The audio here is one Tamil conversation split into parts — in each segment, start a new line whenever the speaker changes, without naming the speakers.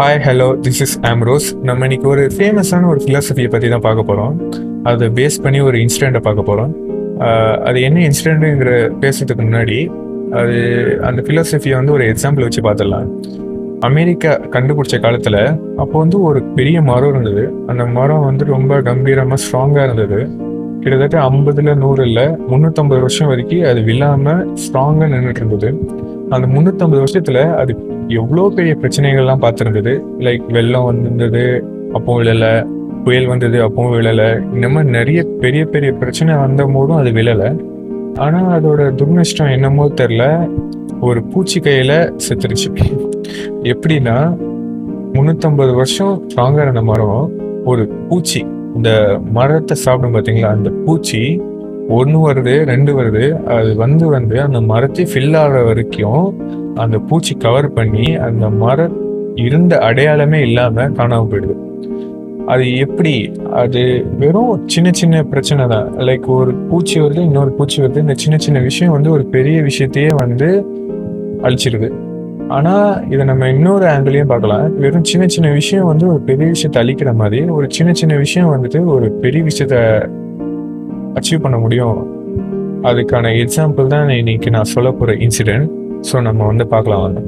Hi hello this is Ambrose நம்ம இன்னைக்கு ஒரு ஃபேமஸான ஒரு ஃபிலாசபியை பற்றி தான் பார்க்க போகிறோம் அதை பேஸ் பண்ணி ஒரு இன்சிடெண்ட்டை பார்க்க போகிறோம் அது என்ன இன்சிடெண்ட்டுங்கிற பேசுறதுக்கு முன்னாடி அது அந்த ஃபிலாசபியை வந்து ஒரு எக்ஸாம்பிள் வச்சு பார்த்துடலாம். அமெரிக்கா கண்டுபிடிச்ச காலத்தில் அப்போ வந்து ஒரு பெரிய மரம் இருந்தது. அந்த மரம் வந்து ரொம்ப கம்பீரமாக ஸ்ட்ராங்காக இருந்தது. கிட்டத்தட்ட ஐம்பதுல நூறு இல்லை முந்நூற்றம்பது வருஷம் வரைக்கும் அது விழாமல் ஸ்ட்ராங்காக நின்றுட்டு இருந்தது. அந்த முந்நூற்றம்பது வருஷத்தில் அது எவ்வளோ பெரிய பிரச்சனைகள்லாம் பார்த்துருந்தது. லைக் வெள்ளம் வந்திருந்தது அப்போ விழலை. புயல் வந்தது அப்பவும் விழலை. இந்த மாதிரி நிறைய பெரிய பெரிய பிரச்சனை வந்த போதும் அது விழலை. ஆனால் அதோட துர்நஷ்டம் என்னமோ தெரில ஒரு பூச்சி கையில் செத்துருச்சு. எப்படின்னா முந்நூற்றம்பது வருஷம் ஸ்ட்ராங்காக இருந்த மரம் ஒரு பூச்சி. இந்த மரத்தை சாப்பிடும் பார்த்தீங்களா? அந்த பூச்சி ஒன்று வருது ரெண்டு வருது. அது வந்து வந்து அந்த மரத்தை ஃபில் ஆகிற வரைக்கும் அந்த பூச்சி கவர் பண்ணி அந்த மரம் இருந்த அடையாளமே இல்லாமல் காணாமல் போயிடுது. அது எப்படி? அது வெறும் சின்ன சின்ன பிரச்சனை தான். லைக் ஒரு பூச்சி வருது இன்னொரு பூச்சி வருது. இந்த சின்ன சின்ன விஷயம் வந்து ஒரு பெரிய விஷயத்தையே வந்து அழிச்சிருது. ஆனால் இதை நம்ம இன்னொரு ஆங்கிளையும் பார்க்கலாம். வெறும் சின்ன சின்ன விஷயம் வந்து ஒரு பெரிய விஷயத்தை அழிக்கிற மாதிரி ஒரு சின்ன சின்ன விஷயம் வந்துட்டு ஒரு பெரிய விஷயத்த அச்சீவ் பண்ண முடியும். அதுக்கான எக்ஸாம்பிள் தான் இன்னைக்கு நான் சொல்ல போகிற இன்சிடென்ட் ஸோ நம்ம வந்து பார்க்கலாம். வந்து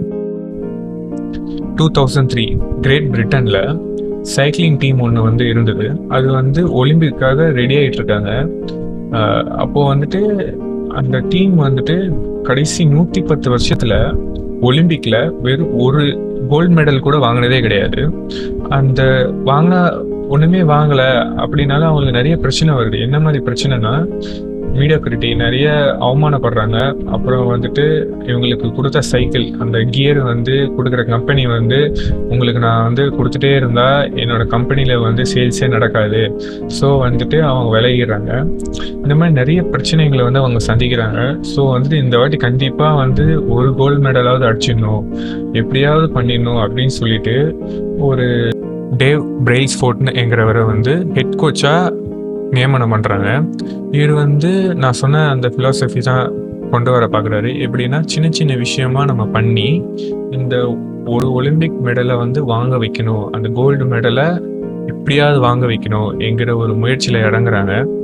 டூ தௌசண்ட் த்ரீ கிரேட் பிரிட்டனில் சைக்கிளிங் டீம் ஒன்று வந்து இருந்தது. அது வந்து ஒலிம்பிக்காக ரெடி ஆகிட்டு இருக்காங்க. அப்போது வந்துட்டு அந்த டீம் வந்துட்டு கடைசி நூற்றி பத்து வருஷத்தில் ஒலிம்பிக்கில் வெறும் ஒரு கோல்டு மெடல் கூட வாங்கினதே கிடையாது. அந்த வாங்கின ஒன்றுமே வாங்கலை அப்படின்னாலும் அவங்களுக்கு நிறைய பிரச்சனை வருது. என்ன மாதிரி பிரச்சனைனா மீடியோக்ரிட்டி நிறைய அவமானப்படுறாங்க. அப்புறம் வந்துட்டு இவங்களுக்கு கொடுத்த சைக்கிள் அந்த கியர் வந்து கொடுக்குற கம்பெனி வந்து உங்களுக்கு நான் வந்து கொடுத்துட்டே இருந்தால் என்னோட கம்பெனியில் வந்து சேல்ஸே நடக்காது. ஸோ வந்துட்டு அவங்க விலகிடுறாங்க. இந்த மாதிரி நிறைய பிரச்சனைகளை வந்து அவங்க சந்திக்கிறாங்க. ஸோ வந்துட்டு இந்த வாட்டி கண்டிப்பாக வந்து ஒரு கோல்டு மெடலாவது அடிச்சிடணும். எப்படியாவது பண்ணிடணும் அப்படின்னு சொல்லிட்டு ஒரு டேவ் பிரெய்ஸ் ஃபோர்ட்னு என்கிறவரை வந்து ஹெட் கோச்சாக நியமனம் பண்ணுறாங்க இவர் வந்து நான் சொன்ன அந்த ஃபிலாசபி தான் கொண்டு வர பார்க்குறாரு. எப்படின்னா சின்ன சின்ன விஷயமா நம்ம பண்ணி இந்த ஒரு ஒலிம்பிக் மெடலை வந்து வாங்க வைக்கணும். அந்த கோல்டு மெடலை எப்படியாவது வாங்க வைக்கணும் என்கிற ஒரு முயற்சியில் இறங்குறாங்க.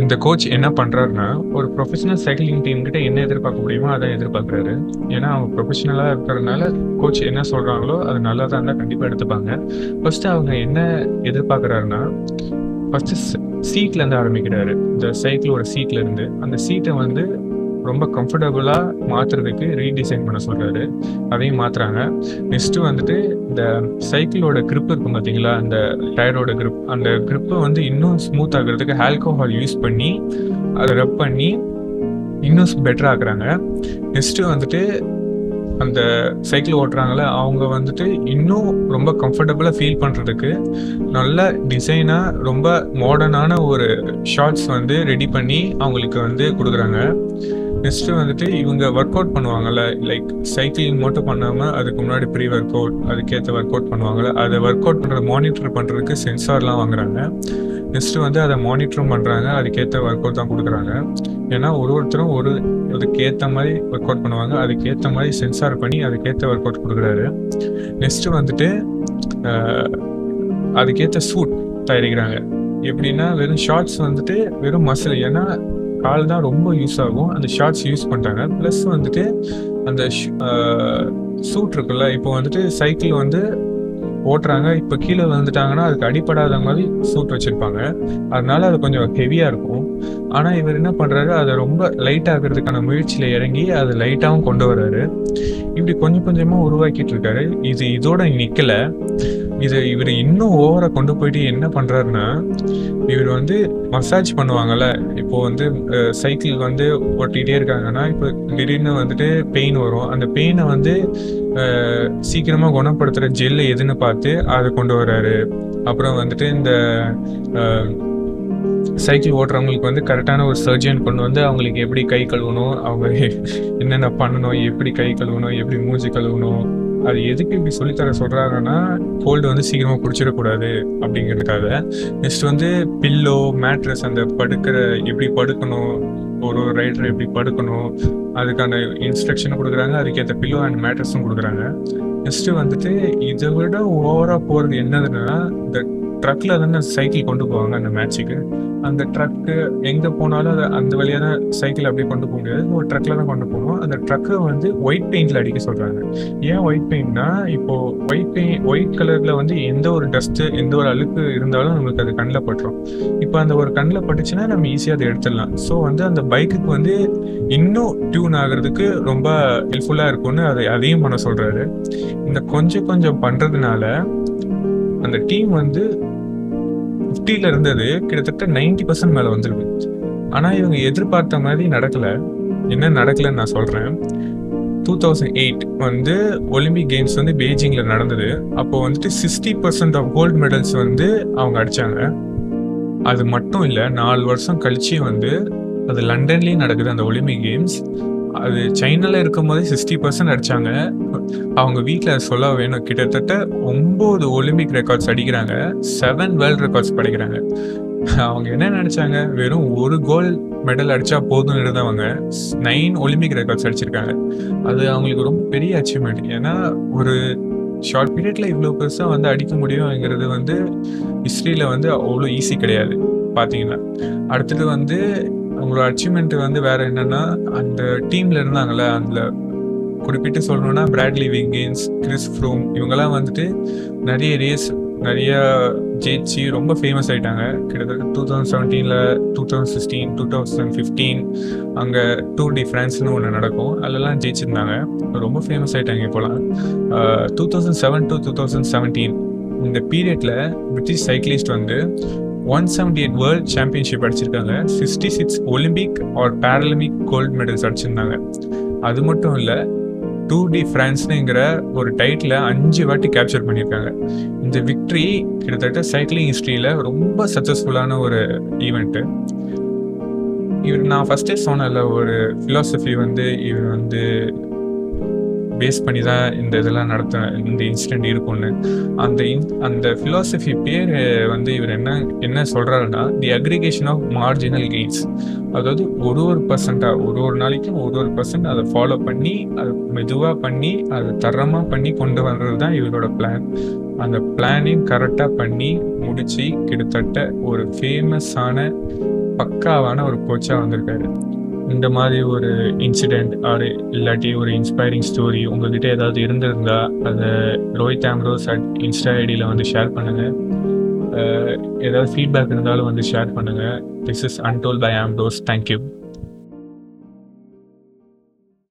இந்த கோச் என்ன பண்ணுறாருன்னா ஒரு ப்ரொஃபஷனல் சைக்கிளிங் டீம் கிட்ட என்ன எதிர்பார்க்க முடியுமோ அதை எதிர்பார்க்குறாரு. ஏன்னா அவங்க ப்ரொஃபஷனலாக இருக்கிறதுனால கோச் என்ன சொல்கிறாங்களோ அது நல்லா தான் இருந்தால் கண்டிப்பாக எடுத்துப்பாங்க. ஃபஸ்ட்டு அவங்க என்ன எதிர்பார்க்குறாருன்னா ஃபர்ஸ்ட் சீட்லேருந்து ஆரம்பிக்கிறாரு. இந்த சைக்கிளோட சீட்லேருந்து அந்த சீட்டை வந்து ரொம்ப கம்ஃபர்டபுளாக மாற்றுறதுக்கு ரீடிசைன் பண்ண சொல்கிறாரு அதையும் மாற்றுறாங்க நெக்ஸ்ட்டு வந்துட்டு இந்த சைக்கிளோட கிரிப் இருக்கும் பார்த்தீங்களா அந்த டயரோட கிரிப் அந்த கிரிப்பை வந்து இன்னும் ஸ்மூத் ஆகுறதுக்கு ஆல்கோஹால் யூஸ் பண்ணி அதை ரப் பண்ணி இன்னும் பெட்டர் ஆக்குறாங்க. நெக்ஸ்ட்டு வந்துட்டு அந்த சைக்கிள் ஓட்டுறாங்கள அவங்க வந்துட்டு இன்னும் ரொம்ப கம்ஃபர்டபுளாக ஃபீல் பண்ணுறதுக்கு நல்ல டிசைனாக ரொம்ப மாடர்னான ஒரு ஷார்ட்ஸ் வந்து ரெடி பண்ணி அவங்களுக்கு வந்து கொடுக்குறாங்க. நெக்ஸ்ட்டு வந்துட்டு இவங்க ஒர்க் அவுட் பண்ணுவாங்கல்ல லைக் சைக்கிளிங் மட்டும் பண்ணாமல் அதுக்கு முன்னாடி ப்ரீ ஒர்க் அவுட் அதுக்கேற்ற ஒர்க் அவுட் பண்ணுவாங்கல்ல அதை ஒர்க் அவுட் பண்ற மானிட்டர் பண்றதுக்கு சென்சார்லாம் வாங்குறாங்க. நெக்ஸ்ட்டு வந்து அதை மானிட்டரும் பண்ணுறாங்க அதுக்கேற்ற ஒர்க் அவுட் தான் கொடுக்குறாங்க. ஏன்னா ஒரு ஒருத்தரும் ஒரு அதுக்கேற்ற மாதிரி ஒர்க் அவுட் பண்ணுவாங்க அதுக்கேற்ற மாதிரி சென்சார் பண்ணி அதுக்கேற்ற ஒர்க் அவுட் கொடுக்குறாரு. நெக்ஸ்ட்டு வந்துட்டு அதுக்கேற்ற சூட் தயாரிக்கிறாங்க. எப்படின்னா வெறும் ஷார்ட்ஸ் வந்துட்டு வெறும் மசில் ஏன்னா கால் தான் ரொம்ப யூஸ் ஆகும். அந்த ஷார்ட்ஸ் யூஸ் பண்ணிட்டாங்க ப்ளஸ் வந்துட்டு அந்த சூட் இருக்குல்ல இப்போ வந்துட்டு சைக்கிள் வந்து ஓட்டுறாங்க. இப்போ கீழே வந்துட்டாங்கன்னா அதுக்கு அடிப்படாத மாதிரி சூட் வச்சுருப்பாங்க. அதனால அது கொஞ்சம் ஹெவியாக இருக்கும். ஆனால் இவர் என்ன பண்ணுறாரு அதை ரொம்ப லைட் ஆகிறதுக்கான முயற்சியில் இறங்கி அதை லைட்டாகவும் கொண்டு வர்றாரு. இப்படி கொஞ்சம் கொஞ்சமாக உருவாக்கிட்டு இருக்காரு. இது இதோட நிற்கலை இதை இவர் இன்னும் ஓவராக கொண்டு போயிட்டு என்ன பண்ணுறாருன்னா இவர் வந்து மசாஜ் பண்ணுவாங்கல்ல இப்போ வந்து சைக்கிள் வந்து ஓட்டிகிட்டே இருக்காங்கன்னா இப்போ திடீர்னு வந்துட்டு பெயின் வரும். அந்த பெயினை வந்து சீக்கிரமாக சீக்கிரமா குணப்படுத்துற எதுன்னு பார்த்து அதை கொண்டு வர்றாரு. அப்புறம் வந்துட்டு இந்த சைக்கிள் ஓட்டுறவங்களுக்கு வந்து கரெக்டான ஒரு சர்ஜன் கொண்டு வந்து அவங்களுக்கு எப்படி கை கழுவணும் அவங்க என்னென்ன பண்ணணும் எப்படி கை கழுவணும் எப்படி மூஞ்சி கழுவணும் அது எதுக்கு இப்படி சொல்லித்தர சொல்கிறாங்கன்னா கோல்டு வந்து சீக்கிரமாக பிடிச்சிடக்கூடாது அப்படிங்கிறதுக்காக. நெக்ஸ்ட் வந்து பில்லோ மேட்ரஸ் அந்த படுக்கிற எப்படி படுக்கணும் ஒரு ஒரு ரைடர் எப்படி படுக்கணும் அதுக்கான இன்ஸ்ட்ரக்ஷனும் கொடுக்குறாங்க அதுக்கேற்ற பில்லோ அண்ட் மேட்ரஸும் கொடுக்குறாங்க. நெக்ஸ்ட்டு வந்துட்டு இதை விட ஓவராக போகிறது என்னதுன்னா இந்த ட்ரக்கில் தானே சைக்கிள் கொண்டு போவாங்க அந்த மேட்ச்சுக்கு அந்த ட்ரக்கு எங்கே போனாலும் அதை அந்த வழியாக தான் சைக்கிள் அப்படியே கொண்டு போக முடியாது. ஒரு ட்ரக்கில் தான் கொண்டு போகணும். அந்த ட்ரக்கை வந்து ஒயிட் பெயிண்டில் அடிக்க சொல்கிறாங்க ஏன் ஒயிட் பெயிண்ட்னா இப்போது ஒயிட் பெயிண்ட் ஒயிட் கலரில் வந்து எந்த ஒரு டஸ்ட்டு எந்த ஒரு அழுக்கு இருந்தாலும் நம்மளுக்கு அது கண்ணில் பட்டுரும். இப்போ அந்த ஒரு கண்ணில் பட்டுச்சுன்னா நம்ம ஈஸியாக அதை எடுத்துடலாம். ஸோ வந்து அந்த பைக்குக்கு வந்து இன்னும் டியூன் ஆகிறதுக்கு ரொம்ப ஹெல்ப்ஃபுல்லாக இருக்கும்னு அதை அதையும் பண்ண சொல்கிறாரு இந்த கொஞ்சம் கொஞ்சம் பண்ணுறதுனால அந்த டீம் வந்து ஃபிஃப்டியில் இருந்தது கிட்டத்தட்ட நைன்டி பர்சன்ட் மேலே வந்துருக்கு. ஆனால் இவங்க எதிர்பார்த்த மாதிரி நடக்கலை. என்ன நடக்கலைன்னு நான் சொல்கிறேன் டூ தௌசண்ட் எயிட் வந்து ஒலிம்பிக் கேம்ஸ் வந்து பெய்ஜிங்கில் நடந்தது. அப்போ வந்துட்டு sixty percent of gold medals வந்து அவங்க அடித்தாங்க அது மட்டும் இல்லை நாலு வருஷம் கழிச்சு வந்து அது லண்டன்லேயும் நடக்குது அந்த ஒலிம்பிக் கேம்ஸ் அது சைனால இருக்கும் போதே சிக்ஸ்டி பர்சன்ட் அடிச்சாங்க. அவங்க வீட்டில் சொல்ல வேணும் கிட்டத்தட்ட ஒம்பது ஒலிம்பிக் ரெக்கார்ட்ஸ் அடிக்கிறாங்க. செவன் வேர்ல்ட் ரெக்கார்ட்ஸ் படிக்கிறாங்க. அவங்க என்ன நினைச்சாங்க? வெறும் ஒரு கோல்டு மெடல் அடிச்சா போதும் இருந்தவங்க நைன் ஒலிம்பிக் ரெக்கார்ட்ஸ் அடிச்சிருக்காங்க. அது அவங்களுக்கு ரொம்ப பெரிய அச்சீவ்மெண்ட் ஏன்னா ஒரு ஷார்ட் பீரியட்ல இவ்வளோ பெருசாக வந்து அடிக்க முடியும்ங்கிறது வந்து ஹிஸ்ட்ரியில் வந்து அவ்வளோ ஈஸி கிடையாது பார்த்தீங்கன்னா அடுத்தது வந்து அவங்களோட அச்சீவ்மெண்ட் வந்து வேற என்னன்னா அந்த டீம்ல இருந்தாங்கல்ல அந்த குறிப்பிட்டு சொல்லணும்னா பிராட்லி விங்கின்ஸ் கிறிஸ் ஃப்ரூம் இவங்கெல்லாம் வந்துட்டு நிறைய ரேஸ் நிறைய ஜெயிச்சு ரொம்ப ஃபேமஸ் ஆயிட்டாங்க. கிட்டத்தட்ட two thousand செவன்டீனில் two thousand sixteen two thousand fifteen அங்கே டூர் டி ஃப்ரான்ஸ்னு ஒன்று நடக்கும். அதெல்லாம் ஜெயிச்சிருந்தாங்க. ரொம்ப ஃபேமஸ் ஆயிட்டாங்க இப்போலாம். Two thousand seven to two thousand seventeen இந்த பீரியடில் பிரிட்டிஷ் சைக்கிளிஸ்ட் வந்து one seventy eight world championship அடிச்சிருக்காங்க. Sixty six Olympic or Paralympic gold medals அடிச்சிருந்தாங்க. அது மட்டும் இல்லை டூ டி ஃப்ரான்ஸ்னுங்கிற ஒரு டைட்டில் அஞ்சு வாட்டி கேப்சர் பண்ணியிருக்காங்க இந்த விக்ட்ரி கிட்டத்தட்ட சைக்கிளிங் ஹிஸ்ட்ரியில் ரொம்ப சக்ஸஸ்ஃபுல்லான ஒரு ஈவெண்ட்டு இவர் நான் ஃபஸ்ட்டே சொன்னல ஒரு ஃபிலாசபி வந்து இவர் வந்து பேஸ் பண்ணி தான் இந்த இதெல்லாம் நடத்த இந்த இன்சிடென்ட் இருக்கும்னு. அந்த இன் அந்த ஃபிலாசபி பேர் வந்து இவர் என்ன என்ன சொல்கிறாருன்னா the aggregation of marginal gains அதாவது ஒரு ஒரு பர்சண்ட்டாக ஒரு ஒரு நாளைக்கும் ஒரு ஒரு பர்சன்ட் அதை ஃபாலோ பண்ணி அதை மெதுவாக பண்ணி அதை தரமாக பண்ணி கொண்டு வர்றது தான் இவரோட பிளான் அந்த பிளானையும் கரெக்டாக பண்ணி முடித்து கிட்டத்தட்ட ஒரு ஃபேமஸான பக்காவான ஒரு கோச்சாக வந்திருக்காரு. இந்த மாதிரி ஒரு இன்சிடெண்ட் ஆர் இல்லாட்டி ஒரு இன்ஸ்பைரிங் ஸ்டோரி உங்ககிட்ட ஏதாவது இருந்திருந்தா அதை ரோஹித் ஆம்ரோஸ் அட் இன்ஸ்டா ஐடியில் வந்து ஷேர் பண்ணுங்கள் ஏதாவது ஃபீட்பேக் இருந்தாலும் வந்து ஷேர் பண்ணுங்கள் this is untold by Ambrose thank you